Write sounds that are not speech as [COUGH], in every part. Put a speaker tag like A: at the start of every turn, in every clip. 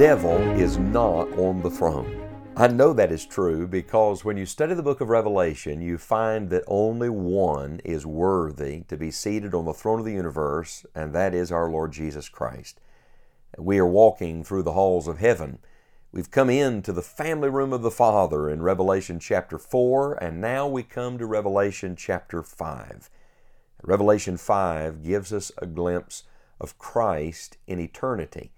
A: Devil is not on the throne. I know that is true because when you study the book of Revelation, you find that only one is worthy to be seated on the throne of the universe, and that is our Lord Jesus Christ. We are walking through the halls of heaven. We've come into the family room of the Father in Revelation chapter 4, and now we come to Revelation chapter 5. Revelation 5 gives us a glimpse of Christ in eternity.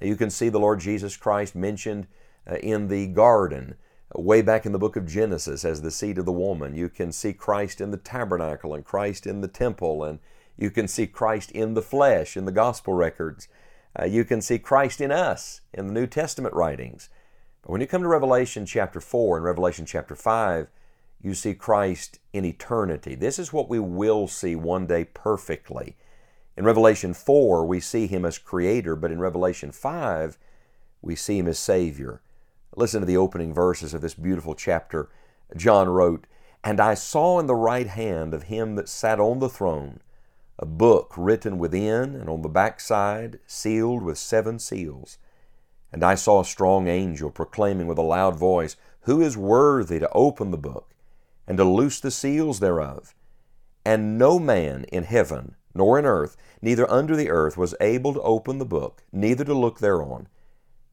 A: You can see the Lord Jesus Christ mentioned uh, in the garden, way back in the book of Genesis as the seed of the woman. You can see Christ in the tabernacle and Christ in the temple, and you can see Christ in the flesh in the gospel records. Uh, you can see Christ in us in the New Testament writings. But when you come to Revelation chapter 4 and Revelation chapter 5, you see Christ in eternity. This is what we will see one day perfectly. In Revelation 4, we see Him as Creator, but in Revelation 5, we see Him as Savior. Listen to the opening verses of this beautiful chapter. John wrote, And I saw in the right hand of him that sat on the throne a book written within and on the backside, sealed with seven seals. And I saw a strong angel proclaiming with a loud voice, Who is worthy to open the book and to loose the seals thereof? And no man in heaven, nor in earth, neither under the earth, was able to open the book, neither to look thereon.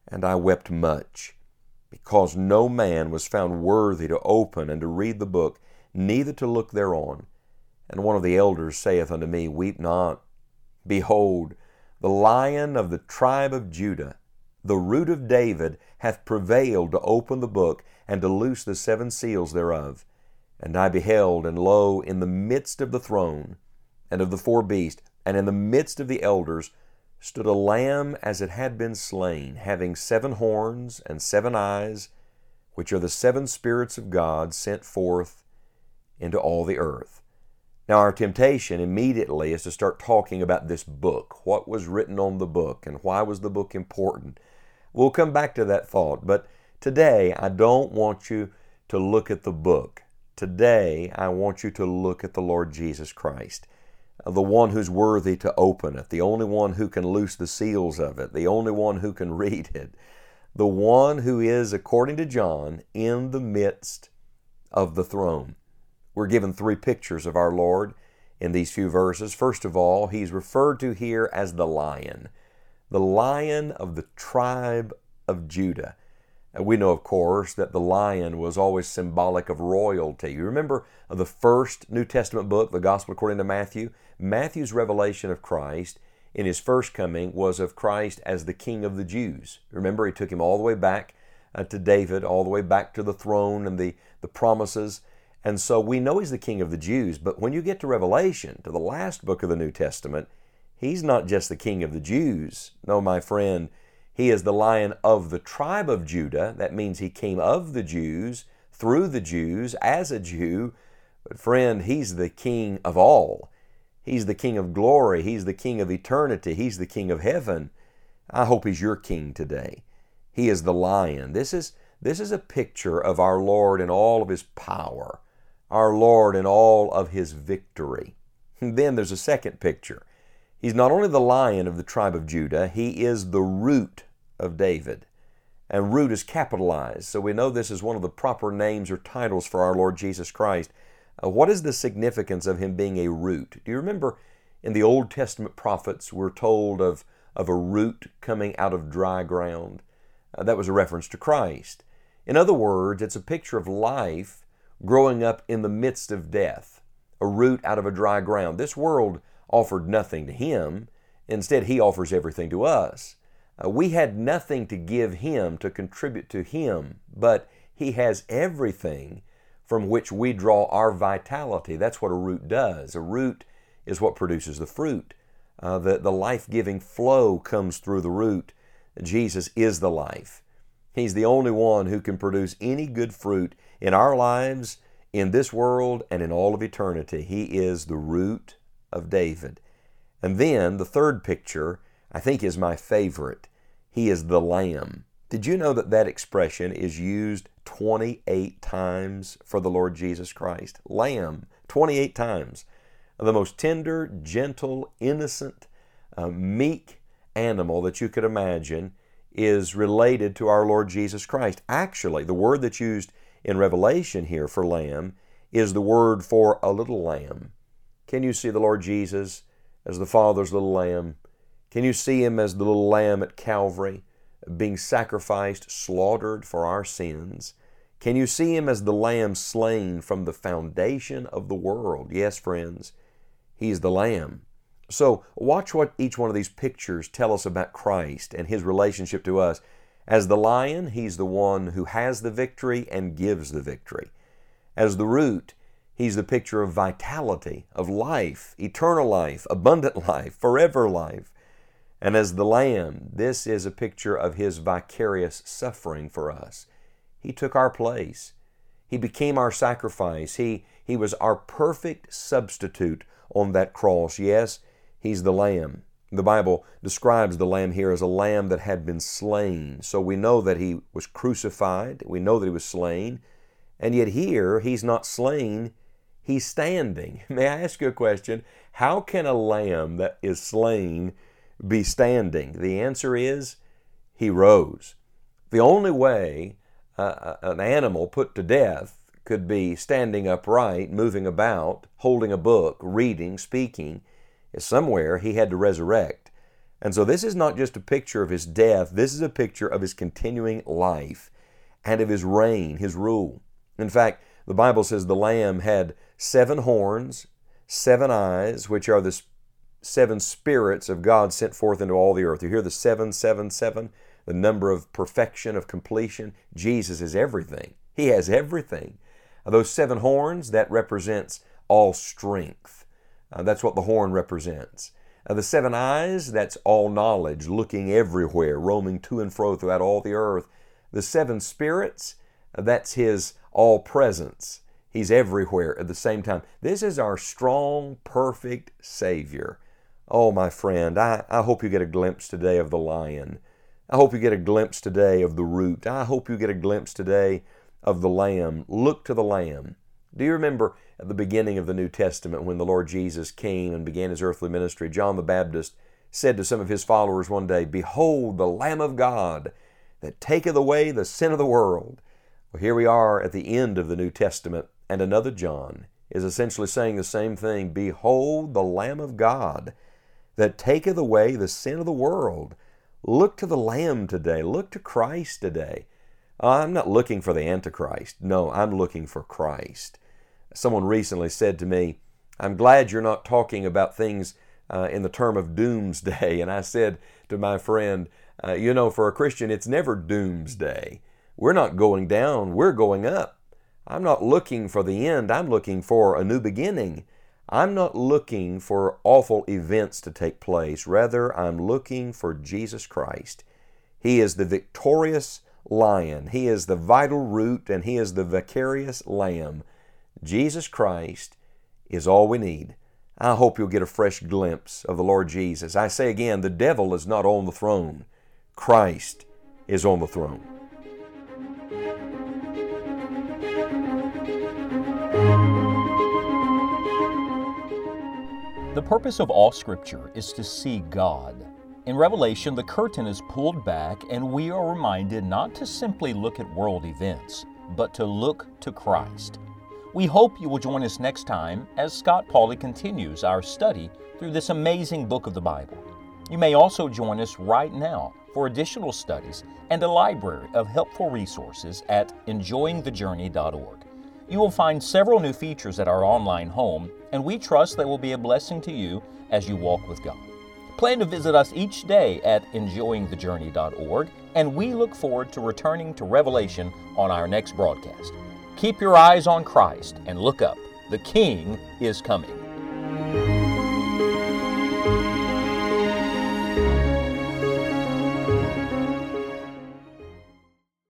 A: And I wept much because no man was found worthy to open and to read the book, neither to look thereon. And one of the elders saith unto me, Weep not. Behold, the lion of the tribe of Judah, the root of David, hath prevailed to open the book and to loose the seven seals thereof. And I beheld, and lo, in the midst of the throne, and of the four beasts, and in the midst of the elders, stood a lamb as it had been slain, having seven horns and seven eyes, which are the seven spirits of God sent forth into all the earth. Now, our temptation immediately is to start talking about this book. What was written on the book and why was the book important? We'll come back to that thought, but today I don't want you to look at the book. Today I want you to look at the Lord Jesus Christ the one who's worthy to open it, the only one who can loose the seals of it, the only one who can [LAUGHS] read it, the one who is, according to John, in the midst of the throne. We're given three pictures of our Lord in these few verses. First of all, he's referred to here as the lion, the lion of the tribe of Judah. We know, of course, that the lion was always symbolic of royalty. You remember the first New Testament book, the Gospel according to Matthew? Matthew's revelation of Christ in his first coming was of Christ as the King of the Jews. Remember, he took him all the way back uh, to David, all the way back to the throne and the, the promises. And so we know he's the King of the Jews, but when you get to Revelation, to the last book of the New Testament, he's not just the King of the Jews. No, my friend, he is the lion of the tribe of Judah. That means he came of the Jews, through the Jews, as a Jew. But friend, he's the King of all. He's the King of glory. He's the King of eternity. He's the King of heaven. I hope He's your King today. He is the lion. This is, this is a picture of our Lord in all of His power, our Lord in all of His victory. [LAUGHS] Then there's a second picture. He's not only the lion of the tribe of Judah, He is the root of David. And root is capitalized, so we know this is one of the proper names or titles for our Lord Jesus Christ. Uh, what is the significance of him being a root? Do you remember in the Old Testament prophets we're told of, of a root coming out of dry ground? Uh, that was a reference to Christ. In other words, it's a picture of life growing up in the midst of death, a root out of a dry ground. This world offered nothing to him. Instead, he offers everything to us. Uh, we had nothing to give him, to contribute to him, but he has everything from which we draw our vitality. That's what a root does. A root is what produces the fruit. uh, the, the life giving flow comes through the root. Jesus is the life. He's the only one who can produce any good fruit in our lives, in this world, and in all of eternity. He is the root of David. And then the third picture, I think, is my favorite. He is the Lamb. Did you know that that expression is used 28 times for the Lord Jesus Christ? Lamb, 28 times. The most tender, gentle, innocent, uh, meek animal that you could imagine is related to our Lord Jesus Christ. Actually, the word that's used in Revelation here for lamb is the word for a little lamb. Can you see the Lord Jesus as the Father's little lamb? Can you see him as the little lamb at Calvary, being sacrificed, slaughtered for our sins? Can you see him as the lamb slain from the foundation of the world? Yes, friends, he's the lamb. So, watch what each one of these pictures tell us about Christ and his relationship to us. As the lion, he's the one who has the victory and gives the victory. As the root, he's the picture of vitality, of life, eternal life, abundant [LAUGHS] life, forever life. And as the lamb, this is a picture of his vicarious suffering for us. He took our place. He became our sacrifice. He, he was our perfect substitute on that cross. Yes, He's the Lamb. The Bible describes the Lamb here as a lamb that had been slain. So we know that he was crucified. We know that he was slain. And yet here, he's not slain, he's standing. [LAUGHS] May I ask you a question? How can a lamb that is slain be standing? The answer is he rose. The only way uh, an animal put to death could be standing upright, moving about, holding a book, reading, speaking is somewhere he had to resurrect. And so this is not just a picture of his death, this is a picture of his continuing life and of his reign, his rule. In fact, the Bible says the Lamb had seven horns, seven eyes, which are the seven spirits of God sent forth into all the earth. You hear the seven, seven, seven, the number of perfection, of completion. Jesus is everything. He has everything. Those seven horns, that represents all strength. Uh, that's what the horn represents. Uh, the seven eyes, that's all knowledge, looking everywhere, roaming to and fro throughout all the earth. The seven spirits, uh, that's His all presence. He's everywhere at the same time. This is our strong, perfect Savior. Oh, my friend, I, I hope you get a glimpse today of the lion. I hope you get a glimpse today of the root. I hope you get a glimpse today of the lamb. Look to the lamb. Do you remember at the beginning of the New Testament when the Lord Jesus came and began his earthly ministry? John the Baptist said to some of his followers one day, Behold, the Lamb of God that taketh away the sin of the world. Well, here we are at the end of the New Testament, and another John is essentially saying the same thing Behold, the Lamb of God that taketh away the sin of the world. Look to the Lamb today. Look to Christ today. I'm not looking for the Antichrist. No, I'm looking for Christ. Someone recently said to me, I'm glad you're not talking about things uh, in the term of doomsday. And I said to my friend, uh, You know, for a Christian, it's never doomsday. We're not going down, we're going up. I'm not looking for the end, I'm looking for a new beginning. I'm not looking for awful events to take place. Rather, I'm looking for Jesus Christ. He is the victorious lion, He is the vital root, and He is the vicarious lamb Jesus Christ is all we need. I hope you'll get a fresh glimpse of the Lord Jesus. I say again, the devil is not on the throne, Christ is on the throne.
B: Purpose of all Scripture is to see God. In Revelation, the curtain is pulled back, and we are reminded not to simply look at world events, but to look to Christ. We hope you will join us next time as Scott Pauley continues our study through this amazing book of the Bible. You may also join us right now for additional studies and a library of helpful resources at enjoyingthejourney.org. You will find several new features at our online home, and we trust they will be a blessing to you as you walk with God. Plan to visit us each day at enjoyingthejourney.org, and we look forward to returning to Revelation on our next broadcast. Keep your eyes on Christ and look up. The King is coming.